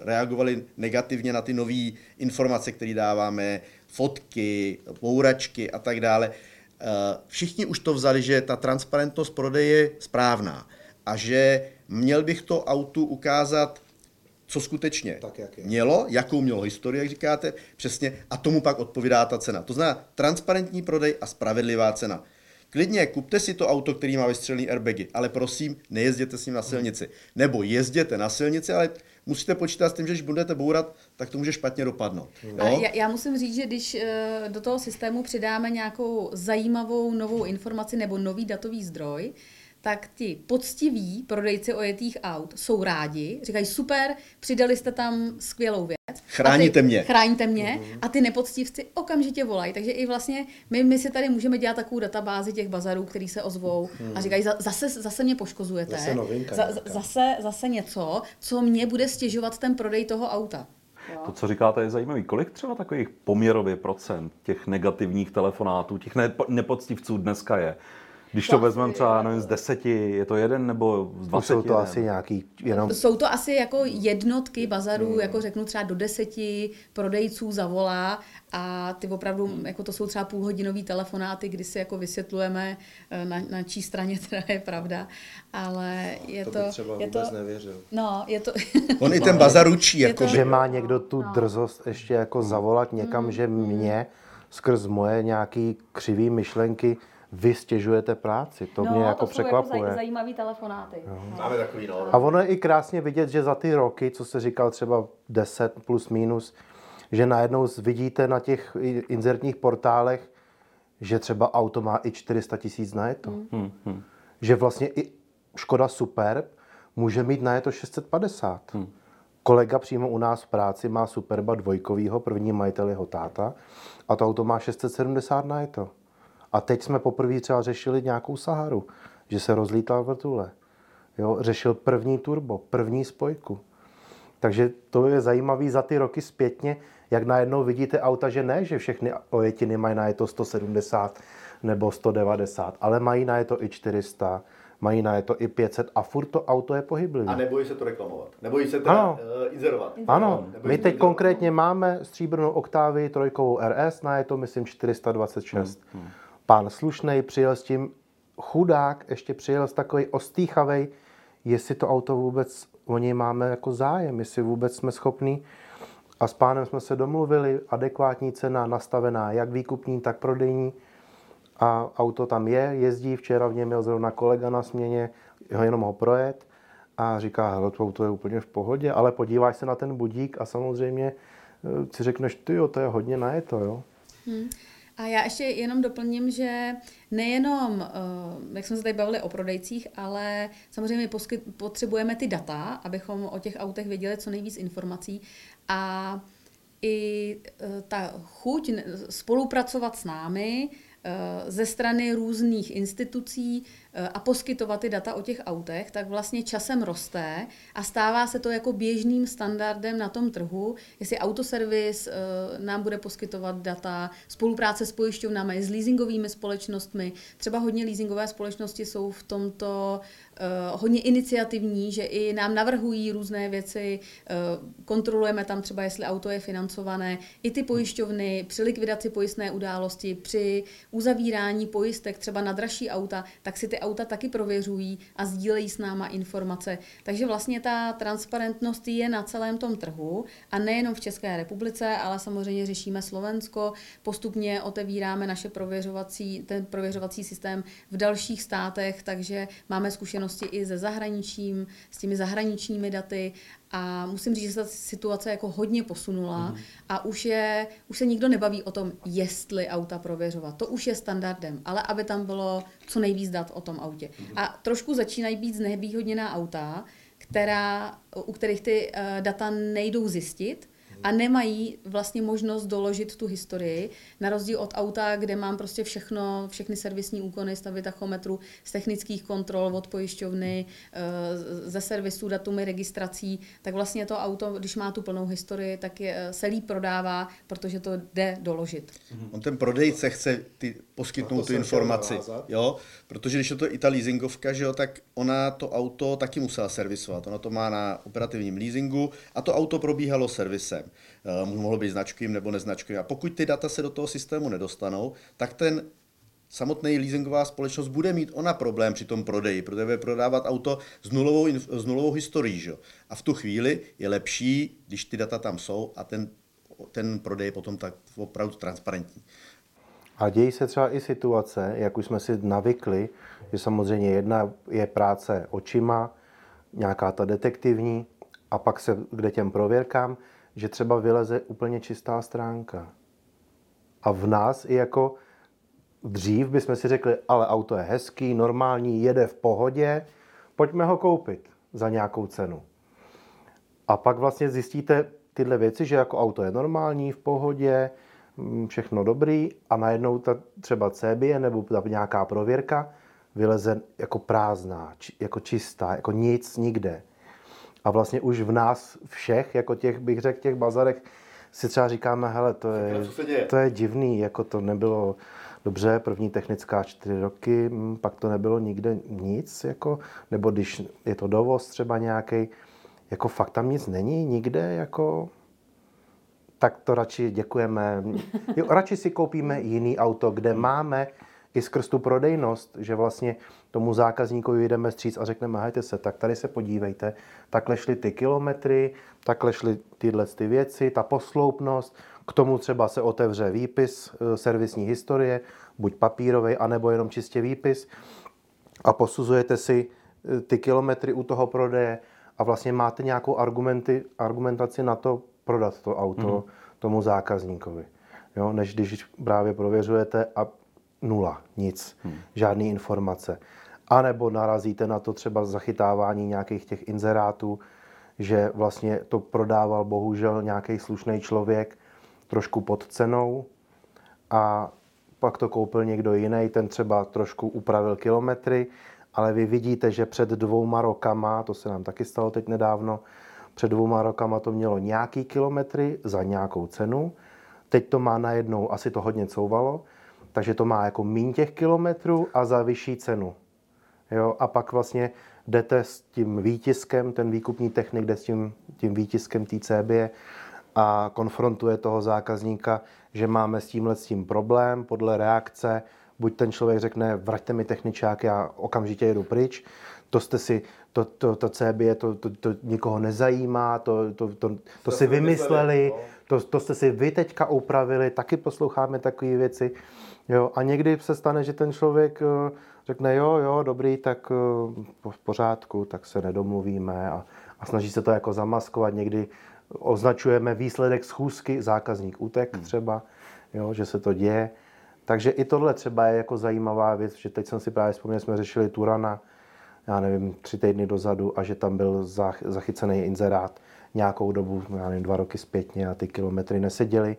reagovali negativně na ty nové informace, které dáváme, fotky, bouračky a tak dále. Eh, všichni už to vzali, že ta transparentnost prodeje je správná a že měl bych to autu ukázat co skutečně tak, jak je. mělo, jakou mělo historii, jak říkáte, přesně, a tomu pak odpovídá ta cena. To znamená transparentní prodej a spravedlivá cena. Klidně kupte si to auto, který má vystřelený airbagy, ale prosím, nejezděte s ním na silnici. Nebo jezděte na silnici, ale musíte počítat s tím, že když budete bourat, tak to může špatně dopadnout. Jo? Já, já musím říct, že když eh, do toho systému přidáme nějakou zajímavou novou informaci nebo nový datový zdroj, tak ti poctiví prodejci ojetých aut jsou rádi, říkají super, přidali jste tam skvělou věc. Chráníte ty, mě. Chráníte mě mm-hmm. a ty nepoctivci okamžitě volají. Takže i vlastně my, my si tady můžeme dělat takovou databázi těch bazarů, který se ozvou mm. a říkají, zase, zase mě poškozujete. Zase novinka. Za, zase, zase něco, co mě bude stěžovat ten prodej toho auta. To, co říkáte, je zajímavé. Kolik třeba takových poměrově procent těch negativních telefonátů, těch nepoctivců dneska je? Když to, to vezmeme třeba nevím, z deseti, je to jeden nebo z dvaceti? Jsou to jeden? asi nějaký jenom... Jsou to asi jako jednotky bazarů, hmm. jako řeknu třeba do deseti prodejců zavolá a ty opravdu, hmm. jako to jsou třeba půlhodinový telefonáty, kdy si jako vysvětlujeme, eh, na, na čí straně teda je pravda, ale je to... To, třeba je vůbec to, nevěřil. No, je to... On i ten bazar učí, jako, že má někdo tu no. drzost ještě jako zavolat někam, hmm. že mě skrz moje nějaký křivý myšlenky vy stěžujete práci. To no, mě jako to překvapuje. Jako zaj, zajímavý telefonáty. No. Máme takový no. A ono je i krásně vidět, že za ty roky, co se říkal třeba 10 plus minus, že najednou vidíte na těch inzertních portálech, že třeba auto má i 400 tisíc na to. Hmm. Hmm. Že vlastně i Škoda Superb může mít na to 650. Hmm. Kolega přímo u nás v práci má Superba dvojkovýho, první majitel jeho táta, a to auto má 670 na to. A teď jsme poprvé třeba řešili nějakou Saharu, že se rozlítal vrtule. Jo, řešil první turbo, první spojku. Takže to je zajímavé za ty roky zpětně, jak najednou vidíte auta, že ne, že všechny ojetiny mají na je to 170 nebo 190, ale mají na je to i 400, mají na je to i 500 a furt to auto je pohyblivé. A nebojí se to reklamovat, nebojí se ano. Uh, inzerovat. Ano, my teď konkrétně máme stříbrnou oktávy trojkovou RS, na je to myslím 426. Hmm. Hmm pán slušnej přijel s tím, chudák ještě přijel s takový ostýchavej, jestli to auto vůbec o něj máme jako zájem, jestli vůbec jsme schopní. A s pánem jsme se domluvili, adekvátní cena nastavená, jak výkupní, tak prodejní. A auto tam je, jezdí, včera v něm měl zrovna kolega na směně, jenom ho projet a říká, hele, to auto je úplně v pohodě, ale podíváš se na ten budík a samozřejmě eh, si řekneš, ty jo, to je hodně na to, jo. Hmm. A já ještě jenom doplním, že nejenom, eh, jak jsme se tady bavili o prodejcích, ale samozřejmě potřebujeme ty data, abychom o těch autech věděli co nejvíc informací. A i eh, ta chuť spolupracovat s námi Eh, ze strany různých institucí a poskytovat ty data o těch autech, tak vlastně časem roste a stává se to jako běžným standardem na tom trhu, jestli autoservis eh, nám bude poskytovat data, spolupráce s pojišťovnami, s leasingovými společnostmi. Třeba hodně leasingové společnosti jsou v tomto hodně iniciativní, že i nám navrhují různé věci, kontrolujeme tam třeba, jestli auto je financované, i ty pojišťovny při likvidaci pojistné události, při uzavírání pojistek třeba na dražší auta, tak si ty auta taky prověřují a sdílejí s náma informace. Takže vlastně ta transparentnost je na celém tom trhu a nejenom v České republice, ale samozřejmě řešíme Slovensko, postupně otevíráme naše prověřovací, ten prověřovací systém v dalších státech, takže máme zkušenosti i ze zahraničím, s těmi zahraničními daty a musím říct, že se ta situace jako hodně posunula mm-hmm. a už, je, už se nikdo nebaví o tom, jestli auta prověřovat. To už je standardem, ale aby tam bylo co nejvíc dat o tom autě. Mm-hmm. A trošku začínají být znevýhodněná auta, která, u kterých ty uh, data nejdou zjistit, a nemají vlastně možnost doložit tu historii, na rozdíl od auta, kde mám prostě všechno, všechny servisní úkony, stavy tachometru, z technických kontrol od pojišťovny, eh, ze servisu, datumy registrací, tak vlastně to auto, když má tu plnou historii, tak je, eh, se líp prodává, protože to jde doložit. On ten prodejce chce ty, poskytnout tu informaci, jo? protože když je to i ta leasingovka, že jo, tak ona to auto taky musela servisovat. Ona to má na operativním leasingu a to auto probíhalo servisem. Eh, mohlo být značkovým nebo neznačkovým. A pokud ty data se do toho systému nedostanou, tak ten samotný leasingová společnost bude mít ona problém při tom prodeji, protože bude prodávat auto s nulovou, s nulovou historií. Že? A v tu chvíli je lepší, když ty data tam jsou a ten, ten prodej je potom tak opravdu transparentní. A dějí se třeba i situace, jak už jsme si navykli, že samozřejmě jedna je práce očima, nějaká ta detektivní, a pak se kde těm prověrkám, že třeba vyleze úplně čistá stránka. A v nás i jako dřív bychom si řekli, ale auto je hezký, normální, jede v pohodě, pojďme ho koupit za nějakou cenu. A pak vlastně zjistíte tyhle věci, že jako auto je normální, v pohodě, mm, všechno dobrý a najednou ta třeba CBE nebo ta nějaká prověrka vyleze jako prázdná, jako čistá, jako nic nikde. A vlastně už v nás všech, jako těch, bych řekl, těch bazarech, si třeba říkáme, hele, to je, to je divný, jako to nebylo dobře, první technická čtyři roky, hm, pak to nebylo nikde nic, jako, nebo když je to dovoz třeba nějaký, jako fakt tam nic není nikde, jako, tak to radši děkujeme. Jo, radši si koupíme jiný auto, kde máme i skrz tu prodejnost, že vlastně tomu zákazníkovi jdeme stříc a řekneme, hejte se, tak tady se podívejte, takhle šly ty kilometry, takhle šly tyhle ty věci, ta posloupnost, k tomu třeba se otevře výpis e, servisní historie, buď papírový, anebo jenom čistě výpis a posuzujete si e, ty kilometry u toho prodeje a vlastně máte nějakou argumenty, argumentaci na to prodat to auto mm. tomu zákazníkovi. Jo, než když právě prověřujete a nula, nic, hmm. žádný informace. A nebo narazíte na to třeba zachytávání nějakých těch inzerátů, že vlastně to prodával bohužel nějaký slušný člověk trošku pod cenou a pak to koupil někdo jiný, ten třeba trošku upravil kilometry, ale vy vidíte, že před dvouma rokama, to se nám taky stalo teď nedávno, před dvouma rokama to mělo nějaký kilometry za nějakou cenu, teď to má najednou, asi to hodně couvalo, takže to má jako míň těch kilometrů a za vyšší cenu. Jo, a pak vlastně jdete s tím výtiskem, ten výkupní technik jde s tím, tím výtiskem té CB a konfrontuje toho zákazníka, že máme s tímhle s tím problém podle reakce. Buď ten člověk řekne, vraťte mi techničák, já okamžitě jedu pryč, to jste si, to, to, to CB, to, to, to nikoho nezajímá, to, to, to, to, to si vymysleli, no. to, to jste si vy teďka upravili, taky posloucháme takové věci. Jo, a někdy se stane, že ten člověk eh, řekne, jo, jo, dobrý, tak eh, v pořádku, tak se nedomluvíme a, a snaží se to jako zamaskovat. Někdy označujeme výsledek schůzky, zákazník útek hmm. třeba, jo, že se to děje. Takže i tohle třeba je jako zajímavá věc, že teď jsem si právě vzpomněl, jsme řešili Turana, já nevím, tři týdny dozadu a že tam byl zachycený inzerát nějakou dobu, já nevím, dva roky zpětně a ty kilometry neseděly,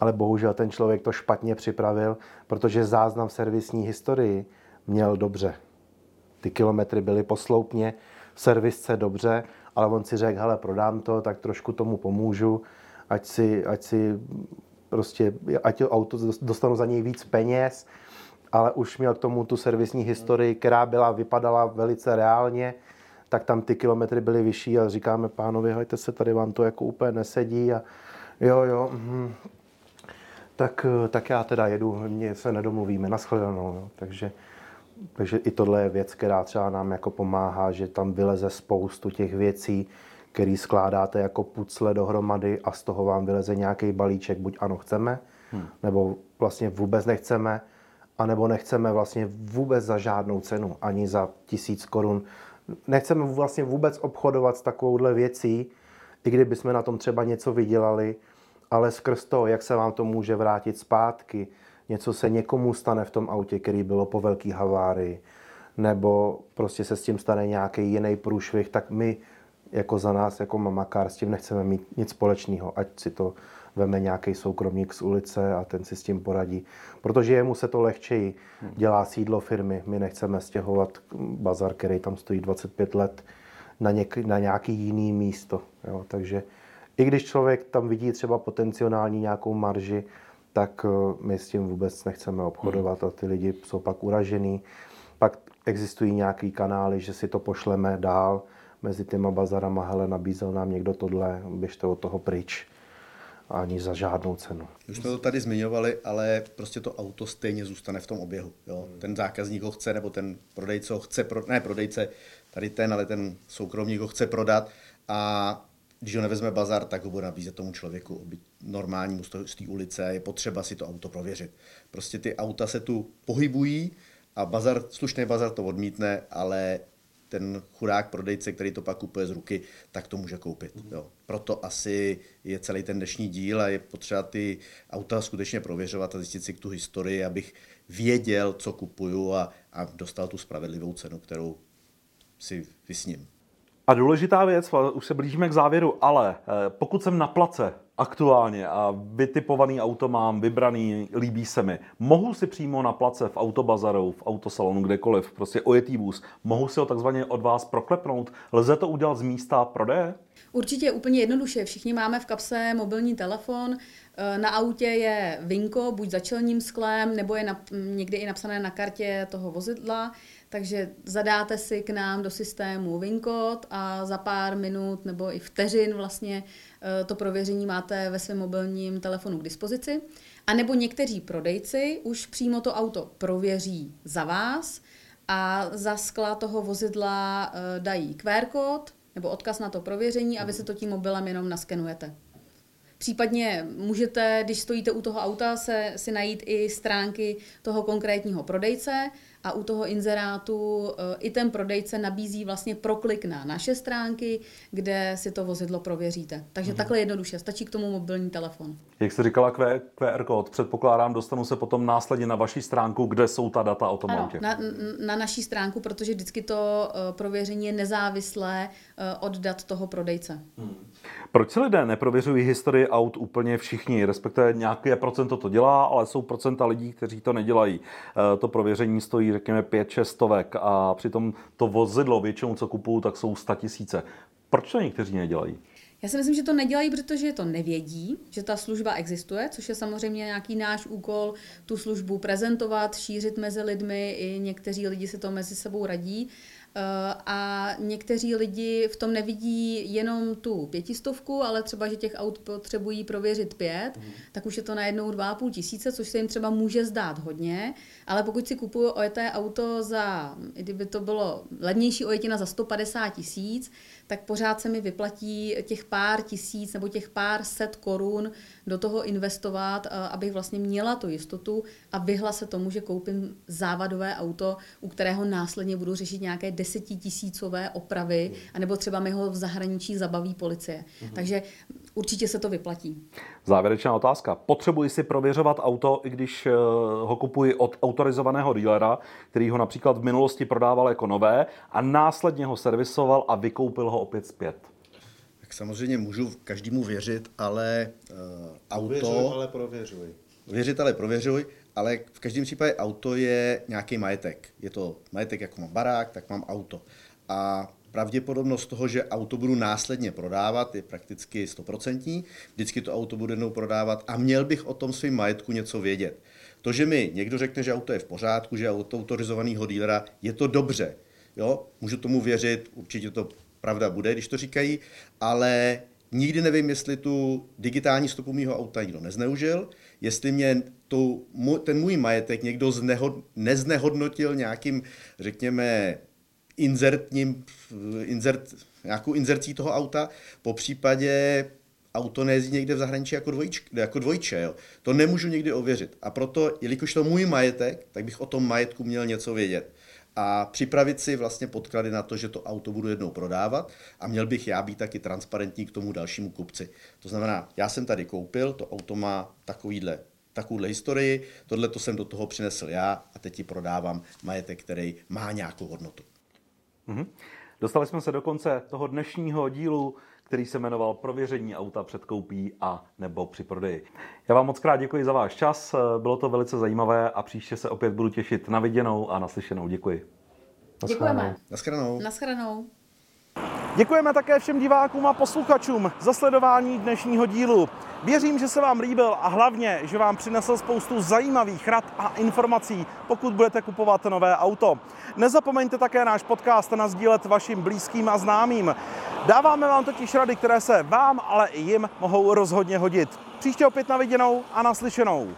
ale bohužel ten člověk to špatně připravil, protože záznam v servisní historii měl dobře. Ty kilometry byly posloupně, servisce dobře, ale on si řekl, hele, prodám to, tak trošku tomu pomůžu, ať si, ať si prostě, ať to auto dostanu za něj víc peněz, ale už měl k tomu tu servisní historii, která byla, vypadala velice reálně, tak tam ty kilometry byly vyšší a říkáme pánovi, hejte se, tady vám to jako úplně nesedí a jo, jo, hm, tak, tak já teda jedu, mě se nedomluvíme, nashledanou, jo. takže takže i tohle je věc, která třeba nám jako pomáhá, že tam vyleze spoustu těch věcí, který skládáte jako pucle dohromady a z toho vám vyleze nějaký balíček, buď ano chceme, hmm. nebo vlastně vůbec nechceme, anebo nechceme vlastně vůbec za žádnou cenu, ani za tisíc korun. Nechceme vlastně vůbec obchodovat s takovouhle věcí, i kdyby jsme na tom třeba něco vydělali, ale skrz to, jak se vám to může vrátit zpátky, něco se někomu stane v tom autě, který bylo po velký havárii, nebo prostě se s tím stane nějaký jiný průšvih, tak my jako za nás, jako mamakár, s tím nechceme mít nic společného, ať si to veme nějaký soukromník z ulice a ten si s tím poradí. Protože jemu se to lehčeji dělá sídlo firmy. My nechceme stěhovat bazar, který tam stojí 25 let, na, něk, na nějaký jiný místo. Jo. Takže i když člověk tam vidí třeba potenciální nějakou marži, tak eh, my s tím vůbec nechceme obchodovat a ty lidi jsou pak uražený. Pak existují nějaký kanály, že si to pošleme dál mezi těma bazarama, hele, nabízel nám někdo tohle, běžte od toho pryč ani za žádnou cenu. Už jsme to tady zmiňovali, ale prostě to auto stejně zůstane v tom oběhu. Jo? Ten zákazník ho chce, nebo ten prodejce ho chce, pro, ne prodejce, tady ten, ale ten soukromník ho chce prodat a když ho nevezme bazar, tak ho bude nabízet tomu člověku, normálnímu z té ulice, je potřeba si to auto prověřit. Prostě ty auta se tu pohybují a bazar, slušný bazar to odmítne, ale ten chudák prodejce, který to pak kupuje z ruky, tak to může koupit. Jo. Proto asi je celý ten dnešní díl a je potřeba ty auta skutečně prověřovat a zjistit si tu historii, abych věděl, co kupuju a, a dostal tu spravedlivou cenu, kterou si vysním. A důležitá věc, už se blížíme k závěru, ale eh, pokud jsem na place aktuálně a vytipovaný auto mám, vybraný, líbí se mi, mohu si přímo na place v autobazaru, v autosalonu, kdekoliv, prostě ojetý vůz, mohu si ho takzvaně od vás proklepnout? Lze to udělat z místa prodeje? Určitě úplně jednoduše. Všichni máme v kapse mobilní telefon, na autě je vinko, buď za čelním sklem, nebo je na, někdy i napsané na kartě toho vozidla. Takže zadáte si k nám do systému VIN kód a za pár minut nebo i vteřin vlastně eh, to prověření máte ve svém mobilním telefonu k dispozici. A nebo někteří prodejci už přímo to auto prověří za vás a za skla toho vozidla eh, dají QR kód nebo odkaz na to prověření a vy si to tím mobilem jenom naskenujete. Případně můžete, když stojíte u toho auta, se, si najít i stránky toho konkrétního prodejce a u toho inzerátu eh, i ten prodejce nabízí vlastně proklik na naše stránky, kde si to vozidlo prověříte. Takže mm-hmm. takhle jednoduše, stačí k tomu mobilní telefon. Jak jste říkala QR kód, předpokládám, dostanu se potom následně na vaši stránku, kde jsou ta data o tom ano, autě. Na, na naší stránku, protože vždycky to uh, prověření je nezávislé od dat toho prodejce. Hmm. Proč si lidé neprověřují historii aut úplně všichni? Respektive nějaké procento to dělá, ale jsou procenta lidí, kteří to nedělají. Uh, to prověření stojí, řekněme, 5-6 stovek a přitom to vozidlo většinou, co kupují, tak jsou 100 tisíce. Proč to někteří nedělají? Já si myslím, že to nedělají, protože to nevědí, že ta služba existuje, což je samozřejmě nějaký náš úkol tu službu prezentovat, šířit mezi lidmi, i někteří lidi si to mezi sebou radí. Eh, a někteří lidi v tom nevidí jenom tu pětistovku, ale třeba, že těch aut potřebují prověřit pět, mm. tak už je to najednou dva a půl tisíce, což se jim třeba může zdát hodně, ale pokud si kupuju ojeté auto za, kdyby to bylo levnější ojetina za 150 tisíc, tak pořád se mi vyplatí těch pár tisíc nebo těch pár set korun do toho investovat, eh, abych vlastně měla tu jistotu a vyhla se tomu, že koupím závadové auto, u kterého následně budu řešit nějaké desetitisícové opravy, anebo třeba mi ho v zahraničí zabaví policie. Mhm. Takže určitě se to vyplatí. Závěrečná otázka. Potřebuji si prověřovat auto, i když eh, ho kupuji od autorizovaného dílera, který ho například v minulosti prodával jako nové a následně ho servisoval a vykoupil ho opět zpět? Tak samozřejmě můžu každému věřit, ale uh, auto... Věřuj, ale prověřuj. Věřit, ale prověřuj, ale v každém případě auto je nějaký majetek. Je to majetek, jako mám barák, tak mám auto. A pravděpodobnost toho, že auto budu následně prodávat, je prakticky stoprocentní. Vždycky to auto budu jednou prodávat a měl bych o tom svým majetku něco vědět. To, že mi někdo řekne, že auto je v pořádku, že auto autorizovaného dílera, je to dobře. Jo? Můžu tomu věřit, určitě to pravda bude, když to říkají, ale nikdy nevím, jestli tu digitální stopu mého auta někdo nezneužil, jestli mě tu, ten můj majetek někdo znehod, neznehodnotil nějakým, řekněme, inzertním, inzert, nějakou inzercí toho auta, po případě auto nejezdí někde v zahraničí jako, dvojč, jako dvojče. Jo. To nemůžu nikdy ověřit. A proto, jelikož to můj majetek, tak bych o tom majetku měl něco vědět. A připravit si vlastně podklady na to, že to auto budu jednou prodávat a měl bych já být taky transparentní k tomu dalšímu kupci. To znamená, já jsem tady koupil, to auto má takovýhle takovouhle historii, tohle to jsem do toho přinesl já a teď ti prodávám majetek, který má nějakou hodnotu. Mm-hmm. Dostali jsme se do konce toho dnešního dílu, který se jmenoval Prověření auta před koupí a nebo při prodeji. Já vám moc krát děkuji za váš čas, bylo to velice zajímavé a příště se opět budu těšit na viděnou a naslyšenou. Děkuji. Děkujeme. Naschranou. Naschranou. Děkujeme také všem divákům a posluchačům za sledování dnešního dílu. Věřím, že se vám líbil a hlavně, že vám přinesl spoustu zajímavých rad a informací, pokud budete kupovat nové auto. Nezapomeňte také náš podcast nazdílet vašim blízkým a známým. Dáváme vám totiž rady, které se vám, ale i jim mohou rozhodně hodit. Příště opět na viděnou a naslyšenou.